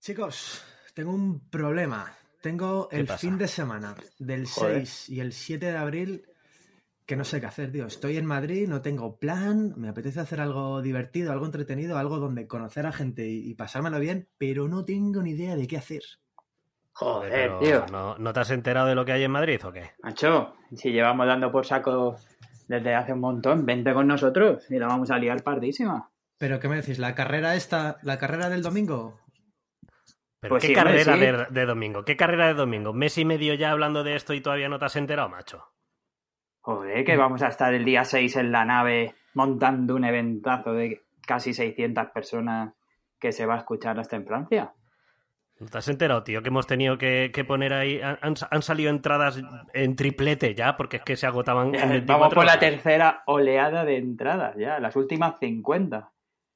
Chicos, tengo un problema. Tengo el pasa? fin de semana del Joder. 6 y el 7 de abril que no sé qué hacer, tío. Estoy en Madrid, no tengo plan, me apetece hacer algo divertido, algo entretenido, algo donde conocer a gente y, y pasármelo bien, pero no tengo ni idea de qué hacer. Joder, Pero, tío. ¿no, ¿No te has enterado de lo que hay en Madrid o qué? Macho, si llevamos dando por saco desde hace un montón, vente con nosotros y la vamos a liar pardísima. Pero ¿qué me decís? ¿La carrera esta, la carrera del domingo? ¿Pero Pues qué sí, carrera sí. de, de domingo? ¿Qué carrera de domingo? ¿Mes y medio ya hablando de esto y todavía no te has enterado, macho? Joder, que vamos a estar el día 6 en la nave montando un eventazo de casi 600 personas que se va a escuchar hasta en Francia. ¿No te has enterado, tío? Que hemos tenido que, que poner ahí... Han, salido entradas en triplete ya, porque es que se agotaban en 24 Vamos por la tercera oleada de entradas ya, las últimas 50.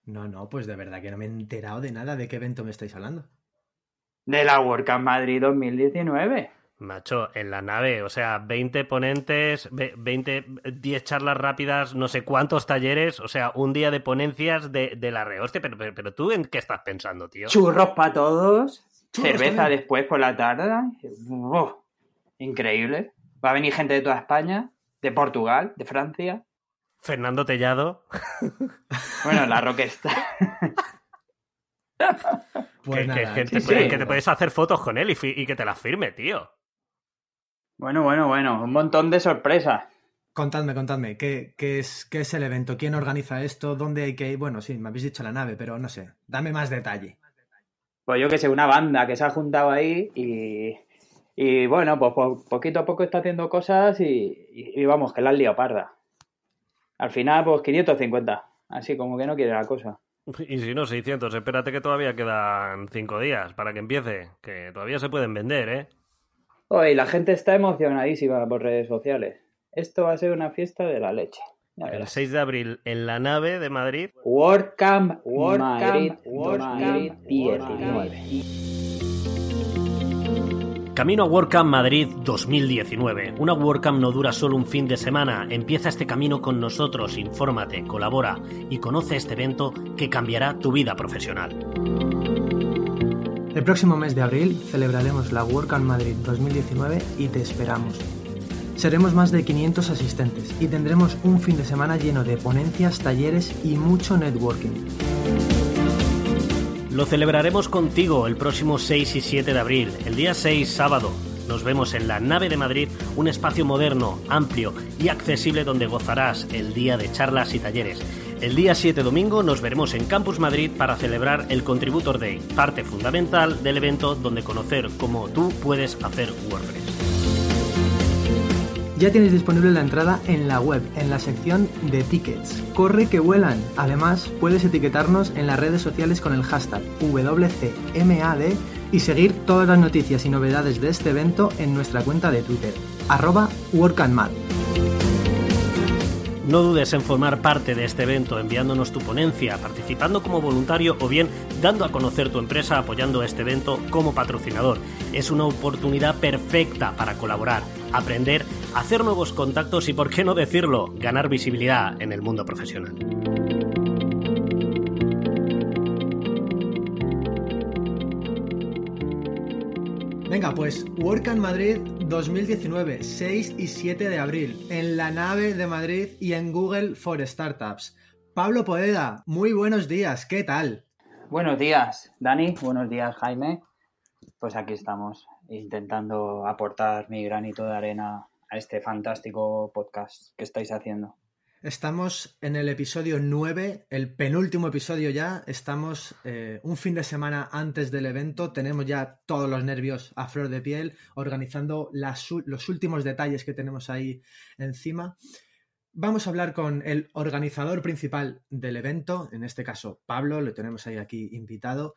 No, no, pues de verdad que no me he enterado de nada de qué evento me estáis hablando. De la World Cup Madrid 2019. Macho, en la nave, o sea, 20 ponentes, ve- 20, 10 charlas rápidas, no sé cuántos talleres, o sea, un día de ponencias de, de la rehostia, pero, pero, pero tú en qué estás pensando, tío? Churros para todos. Churros cerveza también. después por la tarde. ¡Uf! increíble. Va a venir gente de toda España, de Portugal, de Francia. Fernando Tellado, Bueno, la Rockstar. Pues que, nada, que- que sí, te, sí. puede- que te puedes hacer fotos con él y, que te las firme, tío. Bueno, bueno, bueno, un montón de sorpresas. Contadme, contadme, ¿qué, qué es, ¿qué es el evento? ¿Quién organiza esto? ¿Dónde hay que ir? Bueno, sí, me habéis dicho la nave, pero no sé. Dame más detalle. Pues yo que sé, una banda que se ha juntado ahí y, y bueno, pues po- poquito a poco está haciendo cosas y, y- y vamos, que la han liado parda. Al final, pues 550. Así como que no quiere la cosa. Y si no, 600, espérate que todavía quedan 5 días para que empiece, que todavía se pueden vender, ¿eh? Oye, la gente está emocionadísima por redes sociales. Esto va a ser una fiesta de la leche. El verás. 6 de abril en la nave de Madrid. WordCamp WordCamp Madrid, WordCamp 2019. Camino a WordCamp Madrid 2019. Una WordCamp no dura solo un fin de semana. Empieza este camino con nosotros, infórmate, colabora y conoce este evento que cambiará tu vida profesional. El próximo mes de abril celebraremos la WordCamp Madrid 2019 y te esperamos. Seremos más de 500 asistentes y tendremos un fin de semana lleno de ponencias, talleres y mucho networking. Lo celebraremos contigo el próximo 6 y 7 de abril, el día 6 sábado. Nos vemos en la nave de Madrid, un espacio moderno, amplio y accesible donde gozarás el día de charlas y talleres. El día 7 domingo nos veremos en Campus Madrid para celebrar el Contributor Day, parte fundamental del evento donde conocer cómo tú puedes hacer WordPress. Ya tienes disponible la entrada en la web, en la sección de tickets. Corre que vuelan. Además, puedes etiquetarnos en las redes sociales con el hashtag WCMAD y seguir todas las noticias y novedades de este evento en nuestra cuenta de Twitter, arroba workandmad. No dudes en formar parte de este evento enviándonos tu ponencia, participando como voluntario o bien dando a conocer tu empresa apoyando este evento como patrocinador. Es una oportunidad perfecta para colaborar, aprender, hacer nuevos contactos y, por qué no decirlo, ganar visibilidad en el mundo profesional. Venga, pues WordCamp Madrid 2019, 6 y 7 de abril, en la nave de Madrid y en Google for Startups. Pablo Poeda, muy buenos días, ¿qué tal? Buenos días, Dani. Buenos días, Jaime. Pues aquí estamos, intentando aportar mi granito de arena a este fantástico podcast que estáis haciendo. Estamos en el episodio 9, el penúltimo episodio ya. Estamos eh, un fin de semana antes del evento. Tenemos ya todos los nervios a flor de piel, organizando los últimos detalles que tenemos ahí encima. Vamos a hablar con el organizador principal del evento, en este caso Pablo, lo tenemos ahí aquí invitado.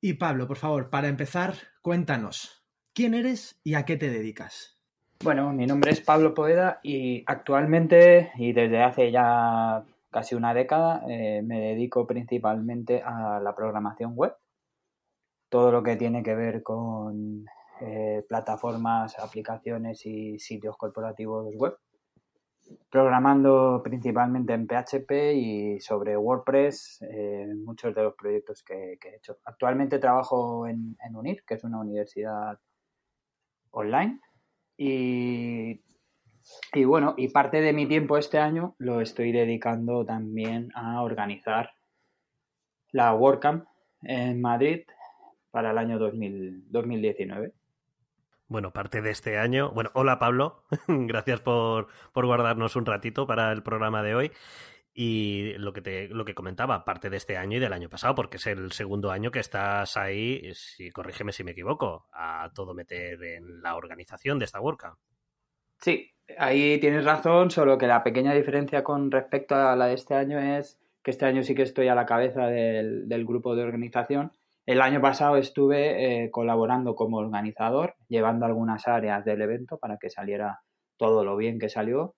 Y Pablo, por favor, para empezar, cuéntanos, ¿quién eres y a qué te dedicas? Bueno, mi nombre es Pablo Poeda y actualmente y desde hace ya casi una década eh, me dedico principalmente a la programación web. Todo lo que tiene que ver con eh, plataformas, aplicaciones y sitios corporativos web. Programando principalmente en PHP y sobre WordPress, eh, muchos de los proyectos que, he hecho. Actualmente trabajo en, en UNIR, que es una universidad online. Y y bueno, y parte de mi tiempo este año lo estoy dedicando también a organizar la WordCamp en Madrid para el año 2019. Bueno, parte de este año. Bueno, hola Pablo, gracias por, por guardarnos un ratito para el programa de hoy. Y lo que te, lo que comentaba, parte de este año y del año pasado, porque es el segundo año que estás ahí, si corrígeme si me equivoco, a todo meter en la organización de esta WordCamp. Sí, ahí tienes razón, solo que la pequeña diferencia con respecto a la de este año es que este año sí que estoy a la cabeza del, grupo de organización. El año pasado estuve eh, colaborando como organizador, llevando algunas áreas del evento para que saliera todo lo bien que salió.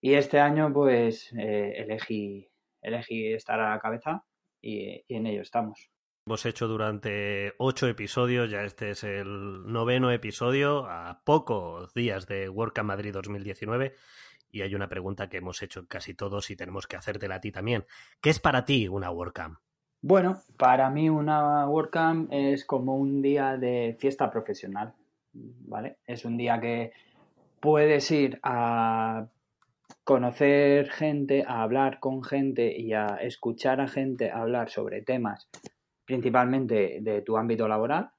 Y este año pues eh, elegí, elegí estar a la cabeza y en ello estamos. Hemos hecho durante ocho episodios, ya este es el noveno episodio, a pocos días de WordCamp Madrid 2019. Y hay una pregunta que hemos hecho casi todos y tenemos que hacértela a ti también. ¿Qué es para ti una WordCamp? Bueno, para mí una WordCamp es como un día de fiesta profesional, ¿vale? Es un día que puedes ir a conocer gente, a hablar con gente y a escuchar a gente hablar sobre temas principalmente de tu ámbito laboral,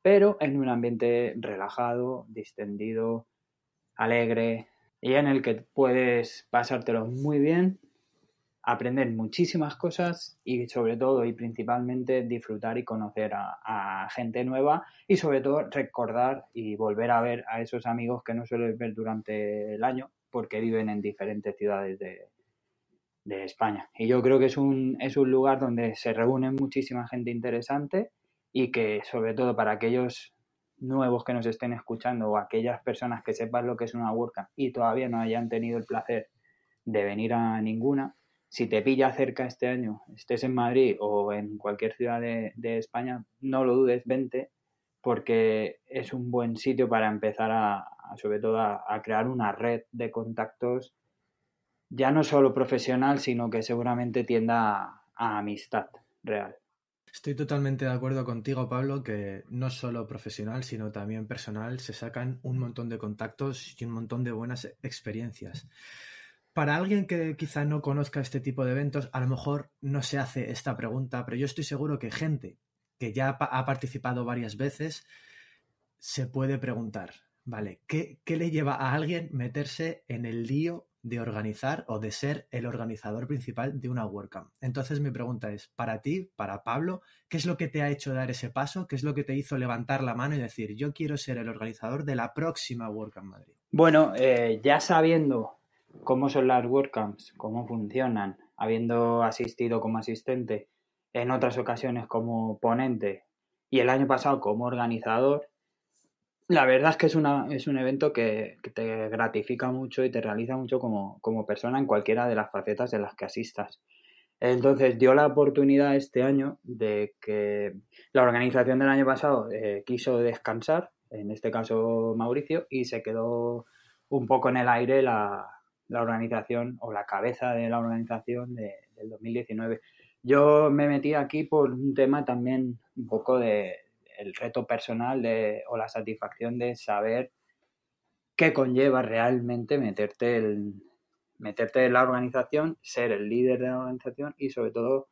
pero en un ambiente relajado, distendido, alegre y en el que puedes pasártelo muy bien, aprender muchísimas cosas y sobre todo y principalmente disfrutar y conocer a, gente nueva y sobre todo recordar y volver a ver a esos amigos que no sueles ver durante el año porque viven en diferentes ciudades de, de España. Y yo creo que es un, es un lugar donde se reúne muchísima gente interesante y que sobre todo para aquellos nuevos que nos estén escuchando o aquellas personas que sepan lo que es una WordCamp y todavía no hayan tenido el placer de venir a ninguna, si te pilla cerca este año, estés en Madrid o en cualquier ciudad de, España, no lo dudes, vente, porque es un buen sitio para empezar a, sobre todo, a crear una red de contactos ya no solo profesional, sino que seguramente tienda a, amistad real. Estoy totalmente de acuerdo contigo, Pablo, que no solo profesional, sino también personal se sacan un montón de contactos y un montón de buenas experiencias. Para alguien que quizá no conozca este tipo de eventos, a lo mejor no se hace esta pregunta, pero yo estoy seguro que gente que ya ha participado varias veces se puede preguntar, ¿vale? ¿Qué, qué le lleva a alguien meterse en el lío de organizar o de ser el organizador principal de una WordCamp. Entonces mi pregunta es, para ti, para Pablo, ¿qué es lo que te ha hecho dar ese paso? ¿Qué es lo que te hizo levantar la mano y decir, yo quiero ser el organizador de la próxima WordCamp Madrid? Bueno, eh, ya sabiendo cómo son las WordCamps, cómo funcionan, habiendo asistido como asistente en otras ocasiones como ponente y el año pasado como organizador, la verdad es que es, una, es un evento que, te gratifica mucho y te realiza mucho como, persona en cualquiera de las facetas de las que asistas. Entonces dio la oportunidad este año de que la organización del año pasado eh, quiso descansar, en este caso Mauricio, y se quedó un poco en el aire la, organización o la cabeza de la organización de, del 2019. Yo me metí aquí por un tema también un poco de, el reto personal o la satisfacción de saber qué conlleva realmente meterte, el, meterte en la organización, ser el líder de la organización y sobre todo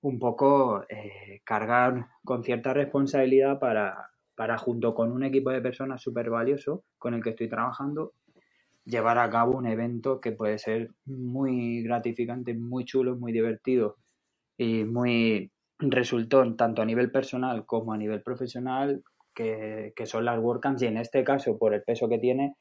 un poco eh, cargar con cierta responsabilidad para, para junto con un equipo de personas súper valioso con el que estoy trabajando, llevar a cabo un evento que puede ser muy gratificante, muy chulo, muy divertido y muy resultó tanto a nivel personal como a nivel profesional que, son las WordCamps y en este caso por el peso que tiene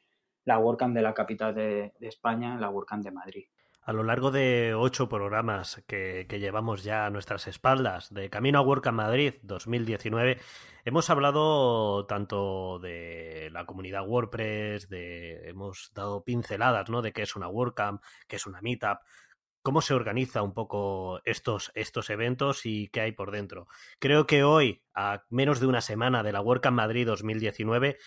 la WordCamp de la capital de, España, la WordCamp de Madrid. A lo largo de ocho programas que, llevamos ya a nuestras espaldas de Camino a WordCamp Madrid 2019, hemos hablado tanto de la comunidad WordPress, de, hemos dado pinceladas ¿no? de qué es una WordCamp, qué es una Meetup, cómo se organiza un poco estos, estos eventos y qué hay por dentro. Creo que hoy, a menos de una semana de la WordCamp Madrid 2019,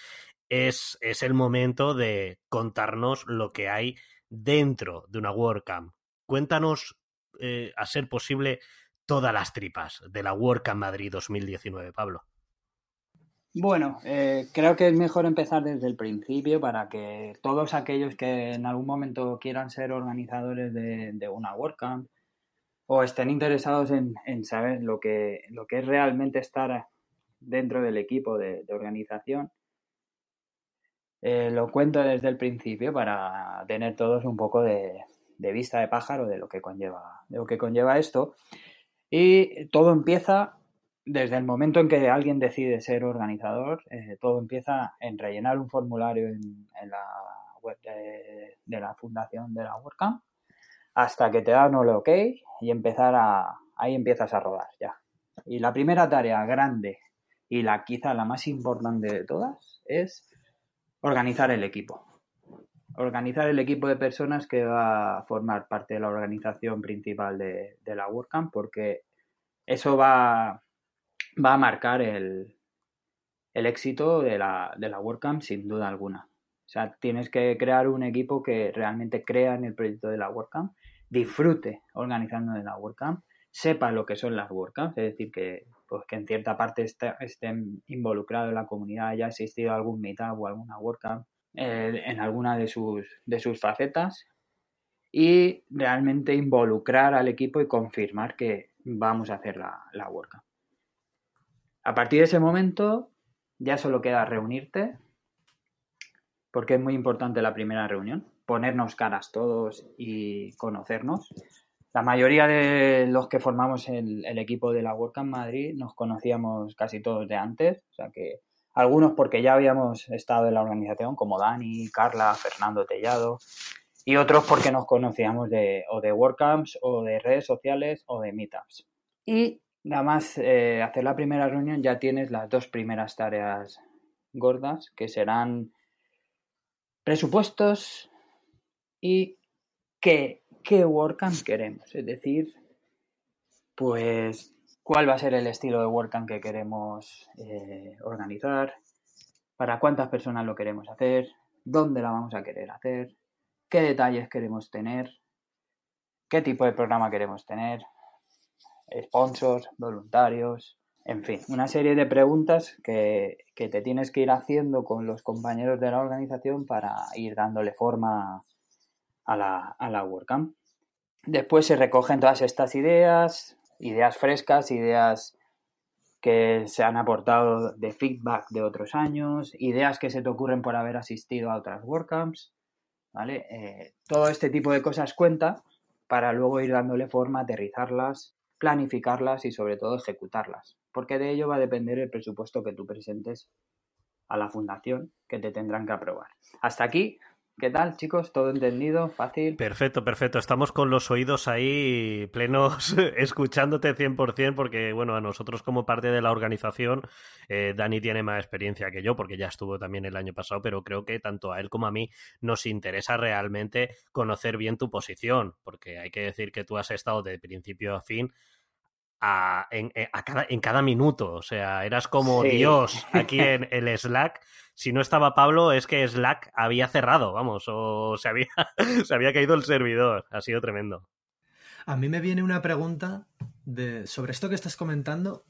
es, es el momento de contarnos lo que hay dentro de una WordCamp. Cuéntanos, eh, a ser posible, todas las tripas de la WordCamp Madrid 2019, Pablo. Bueno, eh, creo que es mejor empezar desde el principio para que todos aquellos que en algún momento quieran ser organizadores de, una WordCamp o estén interesados en, saber lo que, lo que es realmente estar dentro del equipo de organización, eh, lo cuento desde el principio para tener todos un poco de, vista de pájaro de lo que conlleva, de lo que conlleva esto. Y todo empieza desde el momento en que alguien decide ser organizador, eh, todo empieza en rellenar un formulario en, la web de, la fundación de la WordCamp hasta que te dan el ok y empezar a, ahí empiezas a rodar ya. Y la primera tarea grande y la quizá la más importante de todas es Organizar el equipo. Organizar el equipo de personas que va a formar parte de la organización principal de, la WordCamp, porque eso va, va a marcar el, éxito de la, de la WordCamp sin duda alguna. O sea, tienes que crear un equipo que realmente crea en el proyecto de la WordCamp, disfrute organizando de la WordCamp, sepa lo que son las WordCamps, es decir, que pues que en cierta parte estén involucrados en la comunidad, haya existido algún meetup o alguna WordCamp eh, en alguna de sus, de sus facetas y realmente involucrar al equipo y confirmar que vamos a hacer la, la WordCamp. A partir de ese momento ya solo queda reunirte, porque es muy importante la primera reunión, ponernos caras todos y conocernos la mayoría de los que formamos el, equipo de la WordCamp Madrid nos conocíamos casi todos de antes, o sea que algunos porque ya habíamos estado en la organización, como Dani, Carla, Fernando Tellado, y otros porque nos conocíamos de, o de WordCamps, o de redes sociales, o de Meetups. Nada más eh, hacer la primera reunión ya tienes las dos primeras tareas gordas, que serán presupuestos y qué qué WordCamp queremos. Es decir, pues cuál va a ser el estilo de WordCamp que queremos eh, organizar, para cuántas personas lo queremos hacer, dónde la vamos a querer hacer, qué detalles queremos tener, qué tipo de programa queremos tener, sponsors, voluntarios, en fin, una serie de preguntas que, que, te tienes que ir haciendo con los compañeros de la organización para ir dándole forma a la, a la WordCamp. Después se recogen todas estas ideas, ideas frescas, ideas que se han aportado de feedback de otros años, ideas que se te ocurren por haber asistido a otras WordCamps, ¿vale? Eh, todo este tipo de cosas cuenta para luego ir dándole forma, aterrizarlas, planificarlas y sobre todo ejecutarlas, porque de ello va a depender el presupuesto que tú presentes a la fundación que te tendrán que aprobar. Hasta aquí ¿Qué tal, chicos? ¿Todo entendido? ¿Fácil? Perfecto, perfecto. Estamos con los oídos ahí plenos, escuchándote 100%, porque, bueno, a nosotros como parte de la organización, eh, Dani tiene más experiencia que yo, porque ya estuvo también el año pasado, pero creo que tanto a él como a mí nos interesa realmente conocer bien tu posición, porque hay que decir que tú has estado de principio a fin en, eh, cada, en, cada, minuto. O sea, eras como Dios aquí en el Slack. Si no estaba Pablo, es que Slack había cerrado, vamos, o se había, se había caído el servidor. Ha sido tremendo. A mí me viene una pregunta de, sobre esto que estás comentando.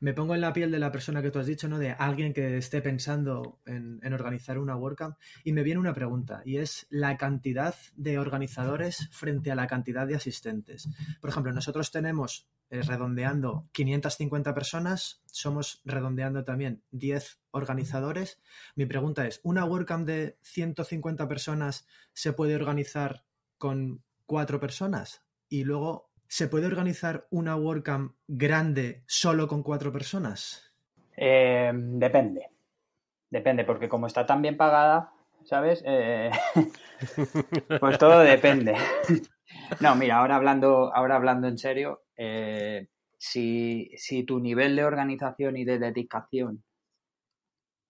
Me pongo en la piel de la persona que tú has dicho, ¿no? De alguien que esté pensando en, en organizar una WordCamp. Y me viene una pregunta, y es la cantidad de organizadores frente a la cantidad de asistentes. Por ejemplo, nosotros tenemos eh, redondeando 550 personas, somos redondeando también 10 organizadores. Mi pregunta es, ¿una WordCamp de 150 personas se puede organizar con cuatro personas? Y luego, ¿se puede organizar una WordCamp grande solo con cuatro personas? Eh, depende. Depende, porque como está tan bien pagada, ¿sabes? Eh, pues todo depende. No, mira, ahora hablando, ahora hablando en serio, eh, si, si tu nivel de organización y de dedicación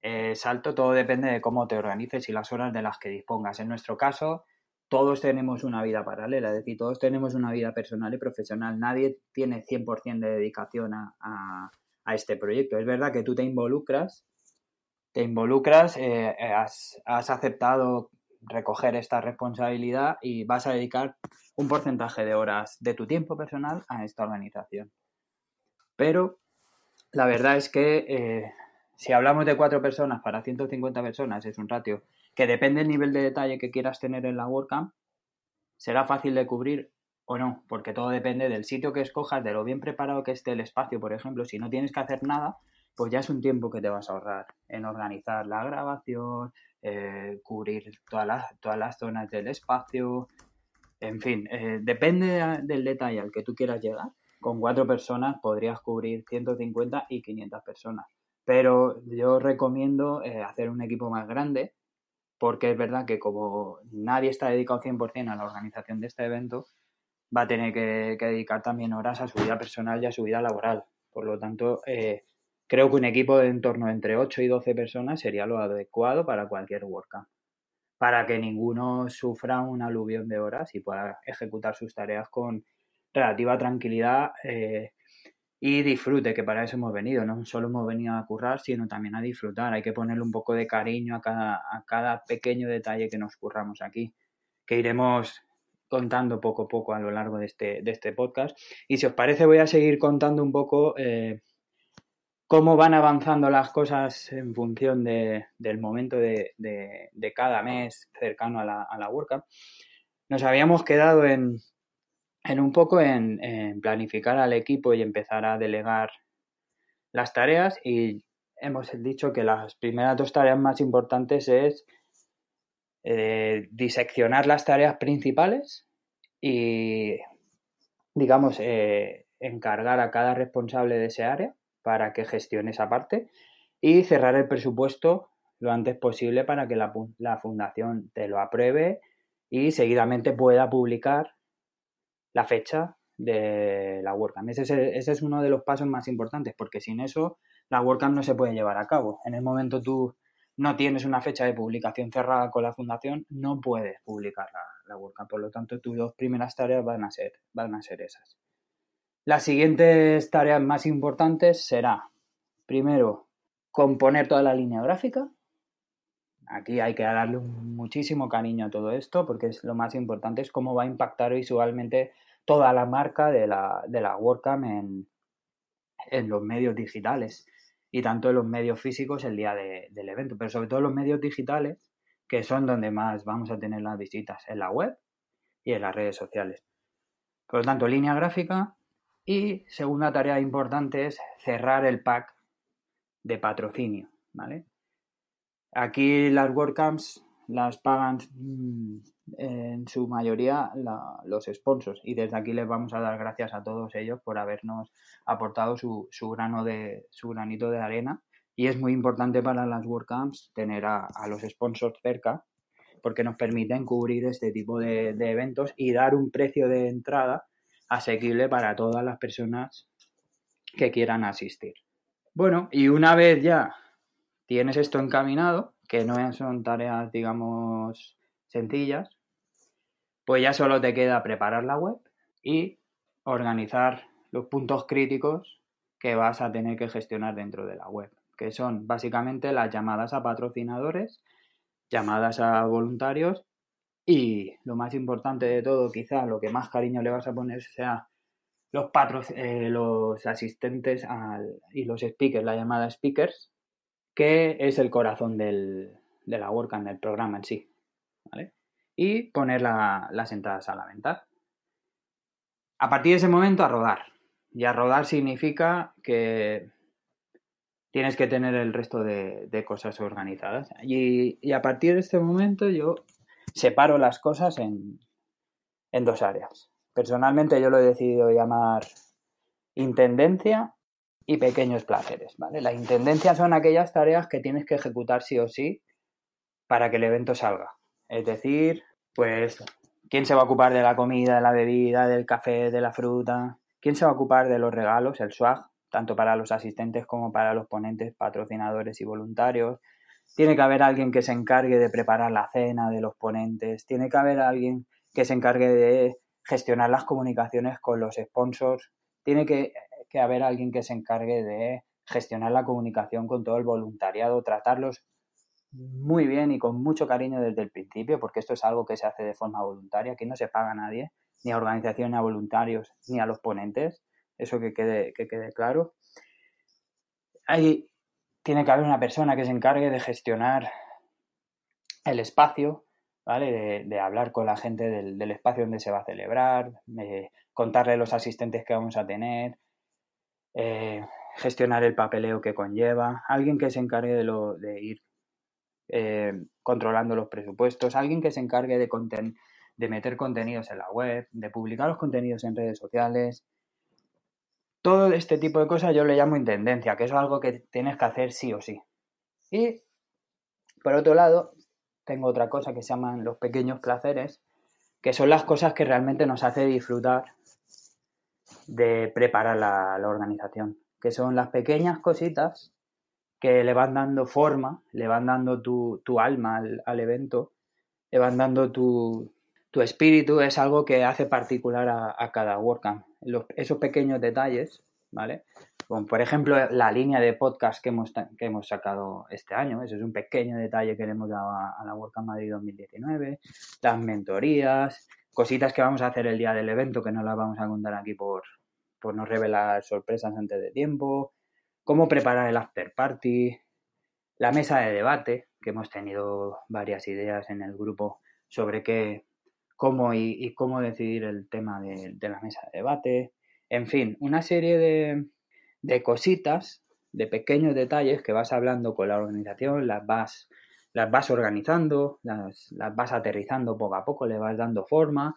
es alto, todo depende de cómo te organices y las horas de las que dispongas. En nuestro caso, todos tenemos una vida paralela, es decir, todos tenemos una vida personal y profesional. Nadie tiene 100% de dedicación a, a, este proyecto. Es verdad que tú te involucras, te involucras, eh, has, has aceptado recoger esta responsabilidad y vas a dedicar un porcentaje de horas de tu tiempo personal a esta organización. Pero la verdad es que eh, si hablamos de cuatro personas para 150 personas, es un ratio que depende del nivel de detalle que quieras tener en la WordCamp, será fácil de cubrir o no, porque todo depende del sitio que escojas, de lo bien preparado que esté el espacio, por ejemplo, si no tienes que hacer nada, pues ya es un tiempo que te vas a ahorrar en organizar la grabación, eh, cubrir todas las, todas las zonas del espacio, en fin, eh, depende del detalle al que tú quieras llegar. Con cuatro personas podrías cubrir 150 y 500 personas. Pero yo recomiendo eh, hacer un equipo más grande porque es verdad que como nadie está dedicado 100% a la organización de este evento, va a tener que, que, dedicar también horas a su vida personal y a su vida laboral. Por lo tanto, eh, creo que un equipo de en torno entre 8 y 12 personas sería lo adecuado para cualquier WordCamp para que ninguno sufra un aluvión de horas y pueda ejecutar sus tareas con relativa tranquilidad eh, y disfrute, que para eso hemos venido. No solo hemos venido a currar, sino también a disfrutar. Hay que ponerle un poco de cariño a cada, pequeño detalle que nos curramos aquí, que iremos contando poco a poco a lo largo de este, este podcast. Y si os parece, voy a seguir contando un poco eh, cómo van avanzando las cosas en función de, del momento de, cada mes cercano a la, a WordCamp. Nos habíamos quedado en, un poco en, en, planificar al equipo y empezar a delegar las tareas y hemos dicho que las primeras dos tareas más importantes es eh, diseccionar las tareas principales y digamos eh, encargar a cada responsable de ese área para que gestione esa parte y cerrar el presupuesto lo antes posible para que la, fundación te lo apruebe y seguidamente pueda publicar la fecha de la WordCamp. Ese es, ese es, uno de los pasos más importantes, porque sin eso la WordCamp no se puede llevar a cabo. En el momento tú no tienes una fecha de publicación cerrada con la fundación, no puedes publicar la, la WordCamp. Por lo tanto, tus dos primeras tareas van a ser, van a ser esas. Las siguientes tareas más importantes será, primero, componer toda la línea gráfica. Aquí hay que darle muchísimo cariño a todo esto porque es lo más importante es cómo va a impactar visualmente toda la marca de la, de la WordCamp en, en los medios digitales y tanto en los medios físicos el día de, del evento, pero sobre todo en los medios digitales que son donde más vamos a tener las visitas, en la web y en las redes sociales. Por lo tanto, línea gráfica, y segunda tarea importante es cerrar el pack de patrocinio, ¿vale? Aquí las WordCamps las pagan mm, en su mayoría los sponsors y desde aquí les vamos a dar gracias a todos ellos por habernos aportado su, su, grano de, su granito de arena y es muy importante para las WordCamps tener a, los sponsors cerca porque nos permiten cubrir este tipo de eventos y dar un precio de entrada asequible para todas las personas que quieran asistir. Bueno, y una vez ya tienes esto encaminado, que no son tareas, digamos, sencillas, pues ya solo te queda preparar la web y organizar los puntos críticos que vas a tener que gestionar dentro de la web, que son básicamente las llamadas a patrocinadores, llamadas a voluntarios y lo más importante de todo, quizá lo que más cariño le vas a poner sea los, patros, eh, los asistentes al, y los speakers, la llamada speakers, que es el corazón del, de la WordCamp, del programa en sí. Y poner la, las entradas a la venta. A partir de ese momento, a rodar. Y a rodar significa que tienes que tener el resto de, de cosas organizadas. Y, y, a partir de este momento yo separo las cosas en, dos áreas. Personalmente yo lo he decidido llamar intendencia y pequeños placeres, ¿vale? La intendencia son aquellas tareas que tienes que ejecutar sí o sí para que el evento salga. Es decir, pues ¿Quién se va a ocupar de la comida, de la bebida, del café, de la fruta? ¿Quién se va a ocupar de los regalos, el swag, tanto para los asistentes como para los ponentes, patrocinadores y voluntarios? Tiene que haber alguien que se encargue de preparar la cena de los ponentes. Tiene que haber alguien que se encargue de gestionar las comunicaciones con los sponsors. Tiene que, que haber alguien que se encargue de gestionar la comunicación con todo el voluntariado, tratarlos muy bien y con mucho cariño desde el principio, porque esto es algo que se hace de forma voluntaria, aquí no se paga a nadie, ni a organizaciones, ni a voluntarios, ni a los ponentes, eso que quede, que quede claro. Ahí tiene que haber una persona que se encargue de gestionar el espacio, ¿vale? De, hablar con la gente del, espacio donde se va a celebrar, de contarle los asistentes que vamos a tener, eh, gestionar el papeleo que conlleva, alguien que se encargue de, de ir eh, controlando los presupuestos, alguien que se encargue de, de meter contenidos en la web, de publicar los contenidos en redes sociales. Todo este tipo de cosas yo le llamo intendencia, que es algo que tienes que hacer sí o sí. Y por otro lado, tengo otra cosa que se llaman los pequeños placeres, que son las cosas que realmente nos hace disfrutar de preparar la organización, que son las pequeñas cositas que le van dando forma, le van dando tu, alma al, evento, le van dando tu, espíritu, es algo que hace particular a, cada WordCamp. esos pequeños detalles, ¿vale? Por ejemplo la línea de podcast que hemos, que hemos sacado este año, ese es un pequeño detalle que le hemos dado a, la WordCamp Madrid 2019, las mentorías, cositas que vamos a hacer el día del evento que no las vamos a contar aquí por, por no revelar sorpresas antes de tiempo, cómo preparar el after party, la mesa de debate, que hemos tenido varias ideas en el grupo sobre qué, cómo y, cómo decidir el tema de, la mesa de debate. En fin, una serie de, cositas, de pequeños detalles que vas hablando con la organización, las vas, las vas organizando, las, las vas aterrizando poco a poco, le vas dando forma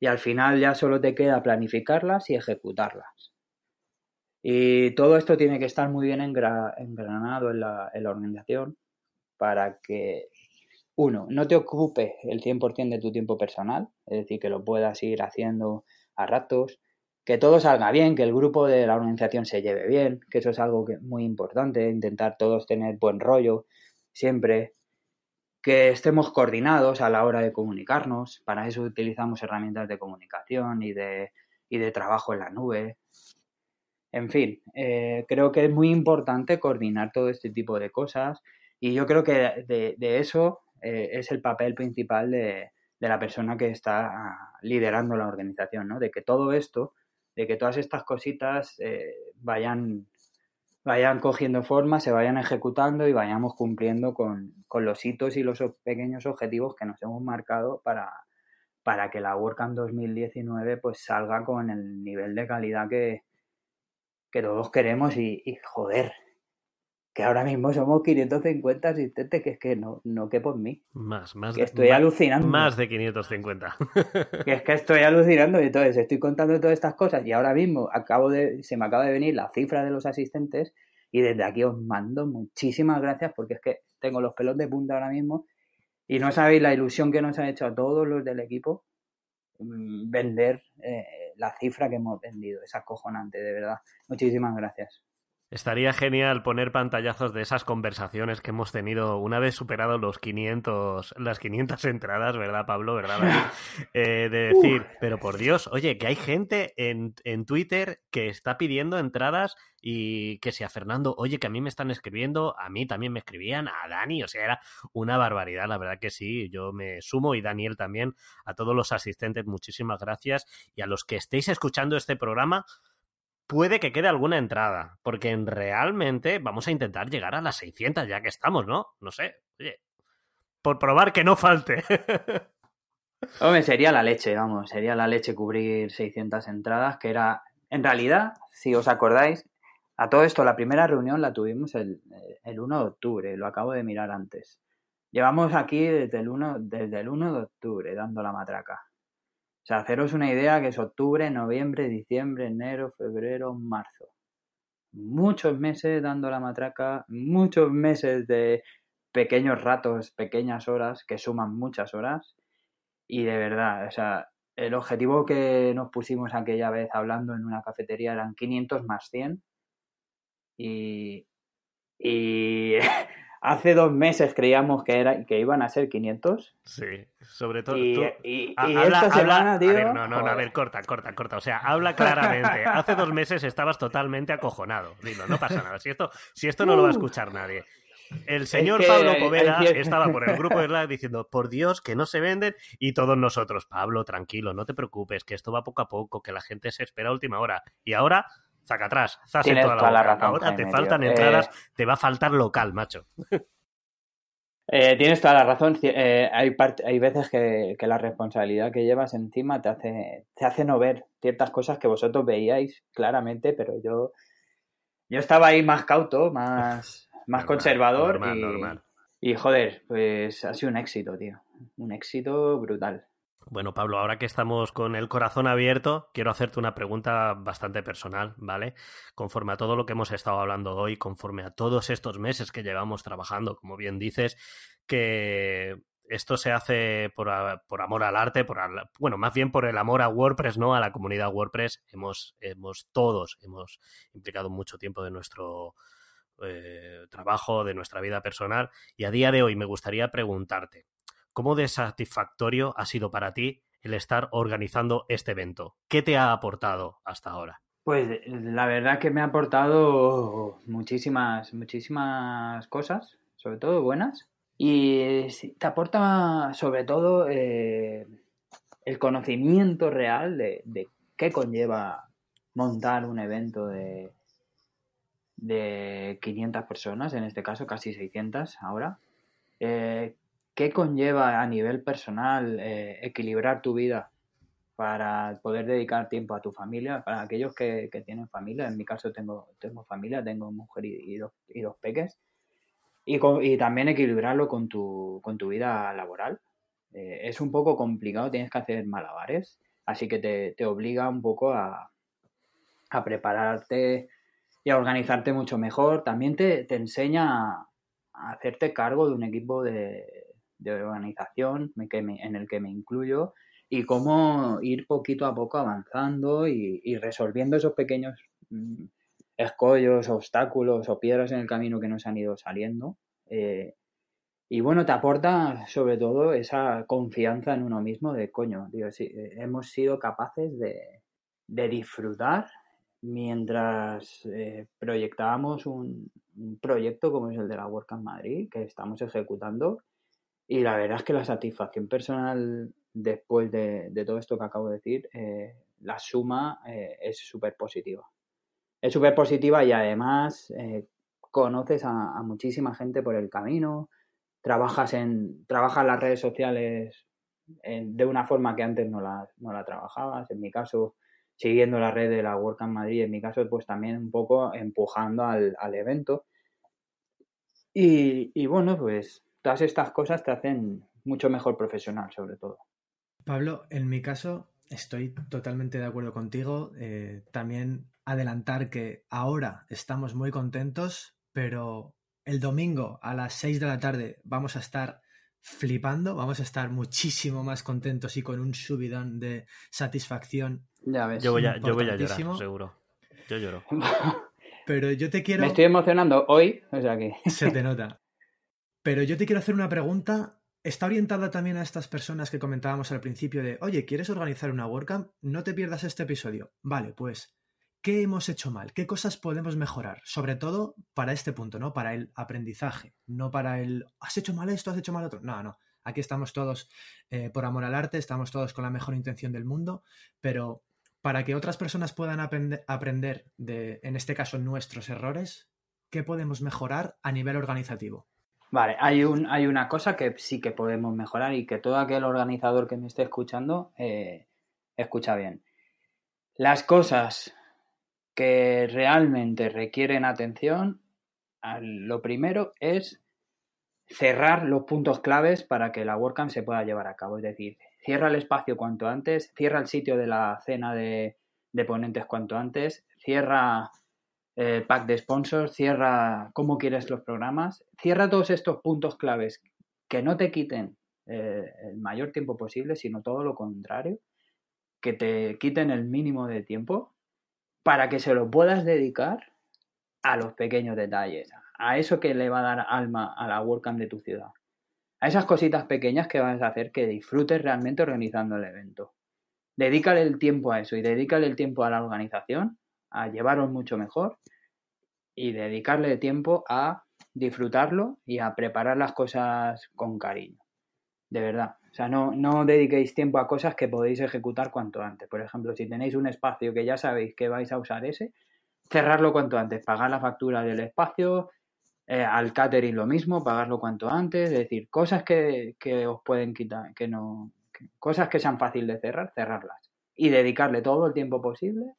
y al final ya solo te queda planificarlas y ejecutarlas. Y todo esto tiene que estar muy bien engranado en la, organización para que, uno, no te ocupe el 100% de tu tiempo personal, es decir, que lo puedas ir haciendo a ratos, que todo salga bien, que el grupo de la organización se lleve bien, que eso es algo que, muy importante, intentar todos tener buen rollo siempre, que estemos coordinados a la hora de comunicarnos, para eso utilizamos herramientas de comunicación y de, y de trabajo en la nube, en fin, eh, creo que es muy importante coordinar todo este tipo de cosas y yo creo que de, eso eh, es el papel principal de, la persona que está liderando la organización, ¿no? De que todo esto, de que todas estas cositas eh, vayan, vayan cogiendo forma, se vayan ejecutando y vayamos cumpliendo con, los hitos y los pequeños objetivos que nos hemos marcado para, para que la WordCamp 2019 pues salga con el nivel de calidad que, que todos queremos y, joder, que ahora mismo somos 550 asistentes, que es que no, no quepo en mí. Más, más. Que estoy alucinando. Más de 550. que es que estoy alucinando y entonces estoy contando todas estas cosas y ahora mismo acabo de, se me acaba de venir la cifra de los asistentes y desde aquí os mando muchísimas gracias porque es que tengo los pelos de punta ahora mismo y no sabéis la ilusión que nos ha hecho a todos los del equipo mm, vender eh, la cifra que hemos vendido. Es acojonante, de verdad. Muchísimas gracias. Estaría genial poner pantallazos de esas conversaciones que hemos tenido una vez superado los 500, las 500 entradas, ¿verdad, Pablo? ¿Verdad? Eh, de decir, pero por Dios, oye, que hay gente en, en Twitter que está pidiendo entradas y que sea Fernando, oye, que a mí me están escribiendo, a mí también me escribían, a Dani, o sea, era una barbaridad, la verdad que sí, yo me sumo y Daniel también, a todos los asistentes, muchísimas gracias y a los que estéis escuchando este programa, puede que quede alguna entrada, porque realmente vamos a intentar llegar a las 600 ya que estamos, ¿no? No sé, oye, por probar que no falte. Hombre, sería la leche, vamos, sería la leche cubrir 600 entradas, que era, en realidad, si os acordáis, a todo esto, la primera reunión la tuvimos el, el 1 de octubre, lo acabo de mirar antes. Llevamos aquí desde el 1, desde el 1 de octubre dando la matraca. O sea, haceros una idea que es octubre, noviembre, diciembre, enero, febrero, marzo. Muchos meses dando la matraca, muchos meses de pequeños ratos, pequeñas horas que suman muchas horas. y de verdad, o sea, el objetivo que nos pusimos aquella vez hablando en una cafetería eran 500 más 100 y, y hace dos meses creíamos que, era, que iban a ser 500. Sí, sobre todo. Y, tú- y- Ha- y habla- esta semana, habla- tío, A ver, no, no, no, a ver, corta, corta, corta. O sea, habla claramente. Hace dos meses estabas totalmente acojonado. Dilo, no pasa nada. Si esto, si esto no lo va a escuchar nadie. El señor que Pablo Poveda estaba por el grupo de Slack diciendo, por Dios, que no se venden, y todos nosotros, Pablo, tranquilo, no te preocupes, que esto va poco a poco, que la gente se espera a última hora. Y ahora, saca atrás, zas en Tienes toda la toda la boca. razón, Ahora te faltan tío. entradas, Eh, te va a faltar local, macho. Eh, tienes toda la razón. Eh, hay, hay veces que, que la responsabilidad que llevas encima te hace, te hace no ver ciertas cosas que vosotros veíais claramente, pero yo, yo estaba ahí más cauto, más, más Normal, conservador. normal, y, normal. y joder, pues ha sido un éxito, tío. Un éxito brutal. Bueno, Pablo, ahora que estamos con el corazón abierto, quiero hacerte una pregunta bastante personal, ¿vale? Conforme a todo lo que hemos estado hablando hoy, conforme a todos estos meses que llevamos trabajando, como bien dices, que esto se hace por, por amor al arte, por al- bueno, más bien por el amor a WordPress, ¿no? A la comunidad WordPress. Hemos, hemos todos, hemos implicado mucho tiempo de nuestro eh, trabajo, de nuestra vida personal. Y a día de hoy me gustaría preguntarte, ¿Cómo de satisfactorio ha sido para ti el estar organizando este evento? ¿Qué te ha aportado hasta ahora? Pues la verdad que me ha aportado muchísimas, muchísimas cosas, sobre todo buenas. Y sí, te aporta sobre todo eh, el conocimiento real de, qué conlleva montar un evento de, de 500 personas, en este caso casi 600 ahora. Eh, ¿Qué conlleva a nivel personal eh, equilibrar tu vida para poder dedicar tiempo a tu familia, para aquellos que, que tienen familia, en mi caso tengo, tengo familia, tengo mujer y, dos, y dos peques, y, con- y también equilibrarlo con tu, con tu vida laboral. Eh, es un poco complicado, tienes que hacer malabares, así que te, te obliga un poco a, a prepararte y a organizarte mucho mejor. También te, te enseña a hacerte cargo de un equipo de, de organización me- que me- en el que me incluyo y cómo ir poquito a poco avanzando y, y resolviendo esos pequeños mm, escollos, obstáculos o piedras en el camino que nos han ido saliendo. Eh, y bueno, te aporta sobre todo esa confianza en uno mismo de coño, tío, sí, eh, hemos sido capaces de, de disfrutar mientras eh, proyectábamos un, un proyecto como es el de la WordCamp Madrid, que estamos ejecutando. Y la verdad es que la satisfacción personal después de, todo esto que acabo de decir, eh, la suma eh, es súper positiva. Es súper positiva y además eh, conoces a, muchísima gente por el camino, trabajas en trabajas las redes sociales de una forma que antes no la, no la trabajabas. En mi caso, siguiendo la red de la WordCamp Madrid, en mi caso, pues también un poco empujando al, al evento. Y, y bueno, pues todas estas cosas te hacen mucho mejor profesional, sobre todo. Pablo, en mi caso estoy totalmente de acuerdo contigo. Eh, también adelantar que ahora estamos muy contentos, pero el domingo a las 6 de la tarde vamos a estar flipando, vamos a estar muchísimo más contentos y con un subidón de satisfacción. Ya ves. Yo voy a, yo voy a llorar, seguro. Yo lloro. Pero yo te quiero... Me estoy emocionando hoy, o sea que... Se te nota. Pero yo te quiero hacer una pregunta. Está orientada también a estas personas que comentábamos al principio de, oye, ¿quieres organizar una WordCamp? No te pierdas este episodio. Vale, pues, ¿qué hemos hecho mal? ¿Qué cosas podemos mejorar? Sobre todo para este punto, ¿no? Para el aprendizaje, no para el, has hecho mal esto, has hecho mal otro. No, no. Aquí estamos todos eh, por amor al arte, estamos todos con la mejor intención del mundo, pero para que otras personas puedan aprende- aprender de, en este caso, nuestros errores, ¿qué podemos mejorar a nivel organizativo? Vale, hay, un, hay una cosa que sí que podemos mejorar y que todo aquel organizador que me esté escuchando eh, escucha bien. Las cosas que realmente requieren atención, lo primero es cerrar los puntos claves para que la WordCamp se pueda llevar a cabo. Es decir, cierra el espacio cuanto antes, cierra el sitio de la cena de, de ponentes cuanto antes, cierra el pack de sponsors, cierra cómo quieres los programas, cierra todos estos puntos claves que no te quiten eh, el mayor tiempo posible, sino todo lo contrario, que te quiten el mínimo de tiempo para que se lo puedas dedicar a los pequeños detalles, a eso que le va a dar alma a la WordCamp de tu ciudad, a esas cositas pequeñas que vas a hacer que disfrutes realmente organizando el evento. Dedícale el tiempo a eso y dedícale el tiempo a la organización, a llevarlo mucho mejor y dedicarle tiempo a disfrutarlo y a preparar las cosas con cariño. De verdad. O sea, no, no dediquéis tiempo a cosas que podéis ejecutar cuanto antes. Por ejemplo, si tenéis un espacio que ya sabéis que vais a usar ese, cerrarlo cuanto antes, pagar la factura del espacio, eh, al catering lo mismo, pagarlo cuanto antes, es decir, cosas que, que os pueden quitar, que no, cosas que sean fáciles de cerrar, cerrarlas. Y dedicarle todo el tiempo posible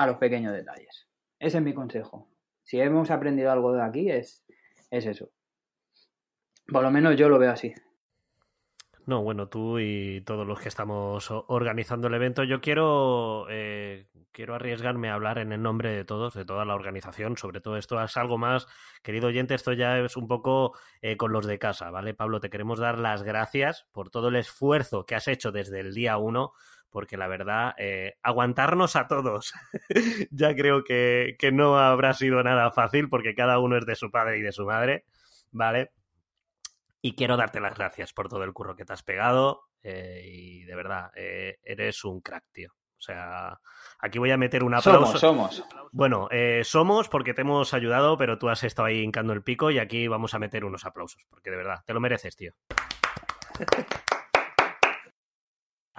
a los pequeños detalles. Ese es mi consejo. Si hemos aprendido algo de aquí, es, es eso. Por lo menos yo lo veo así. No, bueno, tú y todos los que estamos organizando el evento, yo quiero, eh, quiero arriesgarme a hablar en el nombre de todos, de toda la organización. Sobre todo esto es algo más, querido oyente, esto ya es un poco eh, con los de casa, ¿vale? Pablo, te queremos dar las gracias por todo el esfuerzo que has hecho desde el día uno, porque la verdad, eh, aguantarnos a todos, ya creo que, que no habrá sido nada fácil, porque cada uno es de su padre y de su madre, ¿vale? Y quiero darte las gracias por todo el curro que te has pegado. Eh, y de verdad, eh, eres un crack, tío. O sea, aquí voy a meter un aplauso. Somos, somos. Bueno, eh, somos porque te hemos ayudado, pero tú has estado ahí hincando el pico y aquí vamos a meter unos aplausos, porque de verdad, te lo mereces, tío.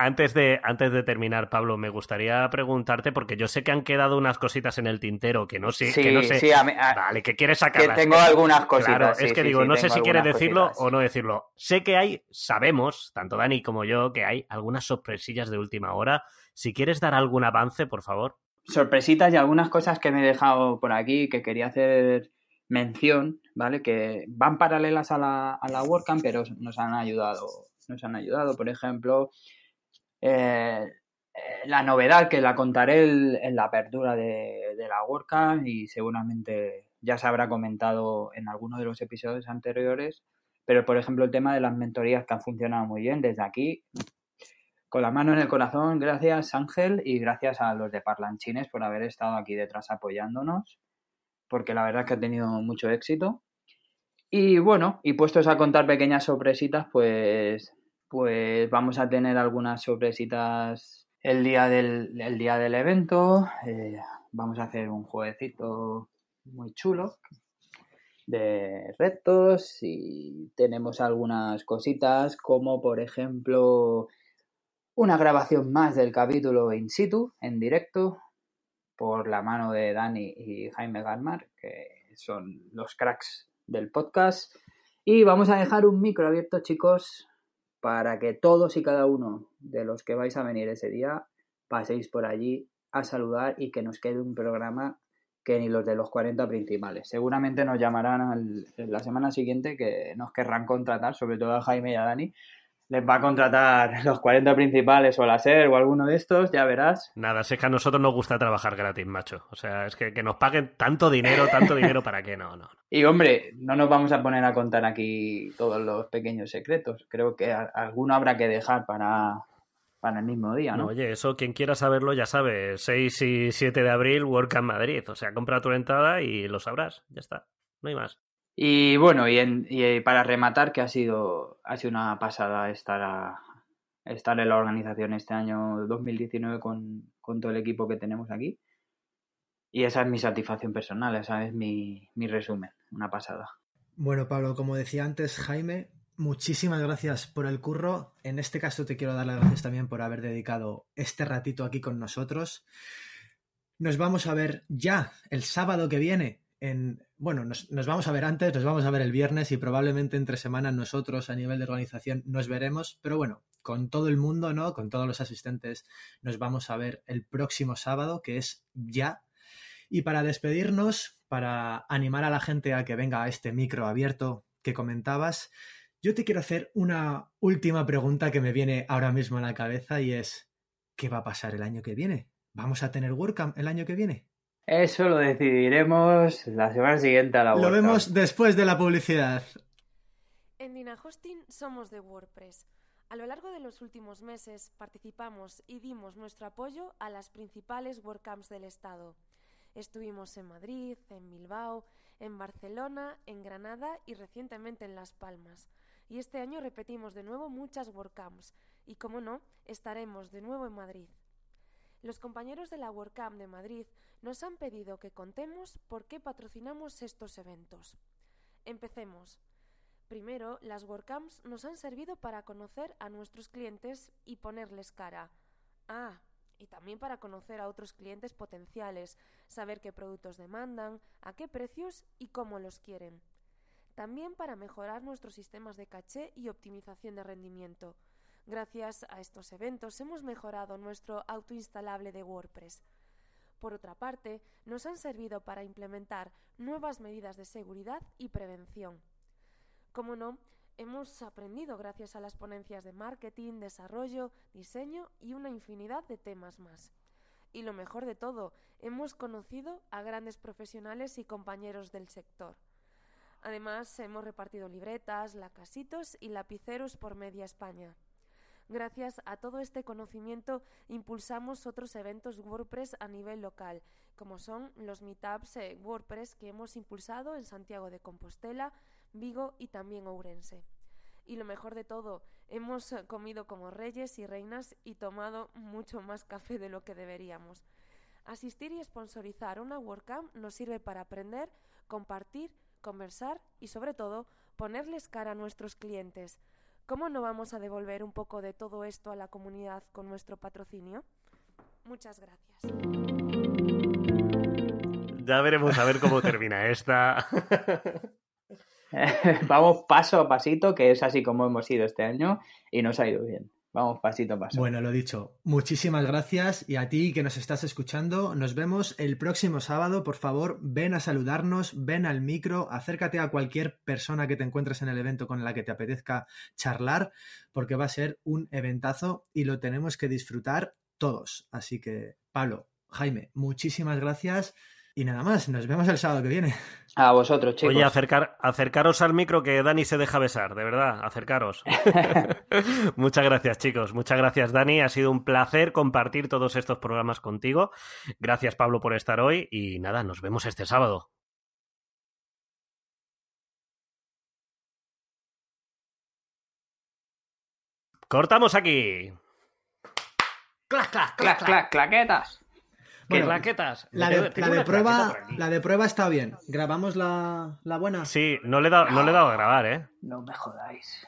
Antes de, antes de terminar, Pablo, me gustaría preguntarte, porque yo sé que han quedado unas cositas en el tintero que no sé. Sí, que no sé sí, a mí- a- vale, que quieres sacarlas. que tengo algunas cositas. Claro, sí, es que sí, digo, sí, no sé si quieres decirlo cositas. o no decirlo. Sé que hay, sabemos, tanto Dani como yo, que hay algunas sorpresillas de última hora. Si quieres dar algún avance, por favor. sorpresitas y algunas cosas que me he dejado por aquí que quería hacer mención, ¿vale? Que van paralelas a la, a la WordCamp, pero nos han ayudado. Nos han ayudado, por ejemplo, eh, eh, la novedad que la contaré en la apertura de, la WordCamp y seguramente ya se habrá comentado en alguno de los episodios anteriores, pero por ejemplo el tema de las mentorías que han funcionado muy bien desde aquí, con la mano en el corazón, gracias Ángel y gracias a los de Parlanchines por haber estado aquí detrás apoyándonos, porque la verdad es que ha tenido mucho éxito. Y bueno, y puestos a contar pequeñas sorpresitas, pues, pues vamos a tener algunas sorpresitas el día del, el día del evento. eh, vamos a hacer un jueguecito muy chulo de retos y tenemos algunas cositas como por ejemplo una grabación más del capítulo in situ, en directo, por la mano de Dani y Jaime Galmar, que son los cracks del podcast. Y vamos a dejar un micro abierto, chicos, para que todos y cada uno de los que vais a venir ese día paséis por allí a saludar y que nos quede un programa que ni los de los 40 principales. Seguramente nos llamarán al- la semana siguiente que nos querrán contratar, sobre todo a Jaime y a Dani. Les va a contratar los 40 principales o la SER o alguno de estos, ya verás. Nada, si es que a nosotros nos gusta trabajar gratis, macho. O sea, es que, que nos paguen tanto dinero, tanto dinero, ¿para qué? No, no. Y hombre, no nos vamos a poner a contar aquí todos los pequeños secretos. Creo que a- alguno habrá que dejar para, para el mismo día, No, ¿no? oye, eso quien quiera saberlo ya sabe. 6 y 7 de abril, WordCamp Madrid. O sea, compra tu entrada y lo sabrás. Ya está. No hay más. Y bueno, y, y para rematar, que ha sido, ha una pasada estar, estar en la organización este año 2019 con, con todo el equipo que tenemos aquí. Y esa es mi satisfacción personal, esa es mi, mi resumen, una pasada. Bueno, Pablo, como decía antes, Jaime, muchísimas gracias por el curro. En este caso te quiero dar las gracias también por haber dedicado este ratito aquí con nosotros. Nos vamos a ver ya el sábado que viene. En, bueno, nos, vamos a ver antes, nos vamos a ver el viernes y probablemente entre semanas nosotros a nivel de organización nos veremos. Pero bueno, con todo el mundo, ¿no? Con todos los asistentes nos vamos a ver el próximo sábado, que es ya. Y para despedirnos, para animar a la gente a que venga a este micro abierto que comentabas, yo te quiero hacer una última pregunta que me viene ahora mismo a la cabeza y es, ¿qué va a pasar el año que viene? ¿Vamos a tener WordCamp el año que viene? Eso lo decidiremos la semana siguiente a la Lo WordCamp. vemos después de la publicidad. En Dinahosting somos de WordPress. A lo largo de los últimos meses participamos y dimos nuestro apoyo a las principales WordCamps del Estado. Estuvimos en Madrid, en Bilbao, en Barcelona, en Granada y recientemente en Las Palmas. Y este año repetimos de nuevo muchas WordCamps y, como no, estaremos de nuevo en Madrid. Los compañeros de la WordCamp de Madrid nos han pedido que contemos por qué patrocinamos estos eventos. Empecemos. Primero, las WordCamps nos han servido para conocer a nuestros clientes y ponerles cara. Ah, y también para conocer a otros clientes potenciales, saber qué productos demandan, a qué precios y cómo los quieren. También para mejorar nuestros sistemas de caché y optimización de rendimiento. Gracias a estos eventos hemos mejorado nuestro autoinstalable de WordPress. Por otra parte, nos han servido para implementar nuevas medidas de seguridad y prevención. Como no, hemos aprendido gracias a las ponencias de marketing, desarrollo, diseño y una infinidad de temas más. Y lo mejor de todo, hemos conocido a grandes profesionales y compañeros del sector. Además, hemos repartido libretas, lacasitos y lapiceros por media España. Gracias a todo este conocimiento impulsamos otros eventos WordPress a nivel local, como son los meetups eh, WordPress que hemos impulsado en Santiago de Compostela, Vigo y también Ourense. Y lo mejor de todo, hemos eh, comido como reyes y reinas y tomado mucho más café de lo que deberíamos. Asistir y sponsorizar una WordCamp nos sirve para aprender, compartir, conversar y sobre todo ponerles cara a nuestros clientes. ¿Cómo no vamos a devolver un poco de todo esto a la comunidad con nuestro patrocinio? Muchas gracias. Ya veremos a ver cómo termina esta. Vamos paso a pasito, que es así como hemos ido este año y nos ha ido bien. Vamos pasito a paso. Bueno, lo dicho, muchísimas gracias y a ti que nos estás escuchando, nos vemos el próximo sábado. Por favor, ven a saludarnos, ven al micro, acércate a cualquier persona que te encuentres en el evento con la que te apetezca charlar, porque va a ser un eventazo y lo tenemos que disfrutar todos. Así que, Pablo, Jaime, muchísimas gracias. Y nada más, nos vemos el sábado que viene. A vosotros, chicos. Oye, acercar, acercaros al micro que Dani se deja besar, de verdad, acercaros. muchas gracias, chicos. Muchas gracias, Dani. Ha sido un placer compartir todos estos programas contigo. Gracias, Pablo, por estar hoy. Y nada, nos vemos este sábado. Cortamos aquí. Clac, clac, clac, clac, claquetas. ¿Qué Bueno, claquetas? La de, tengo la de una claqueta prueba, la de prueba está bien. ¿Grabamos la, la buena? Sí, no le, he dado, no le he dado a grabar, ¿eh? No me jodáis.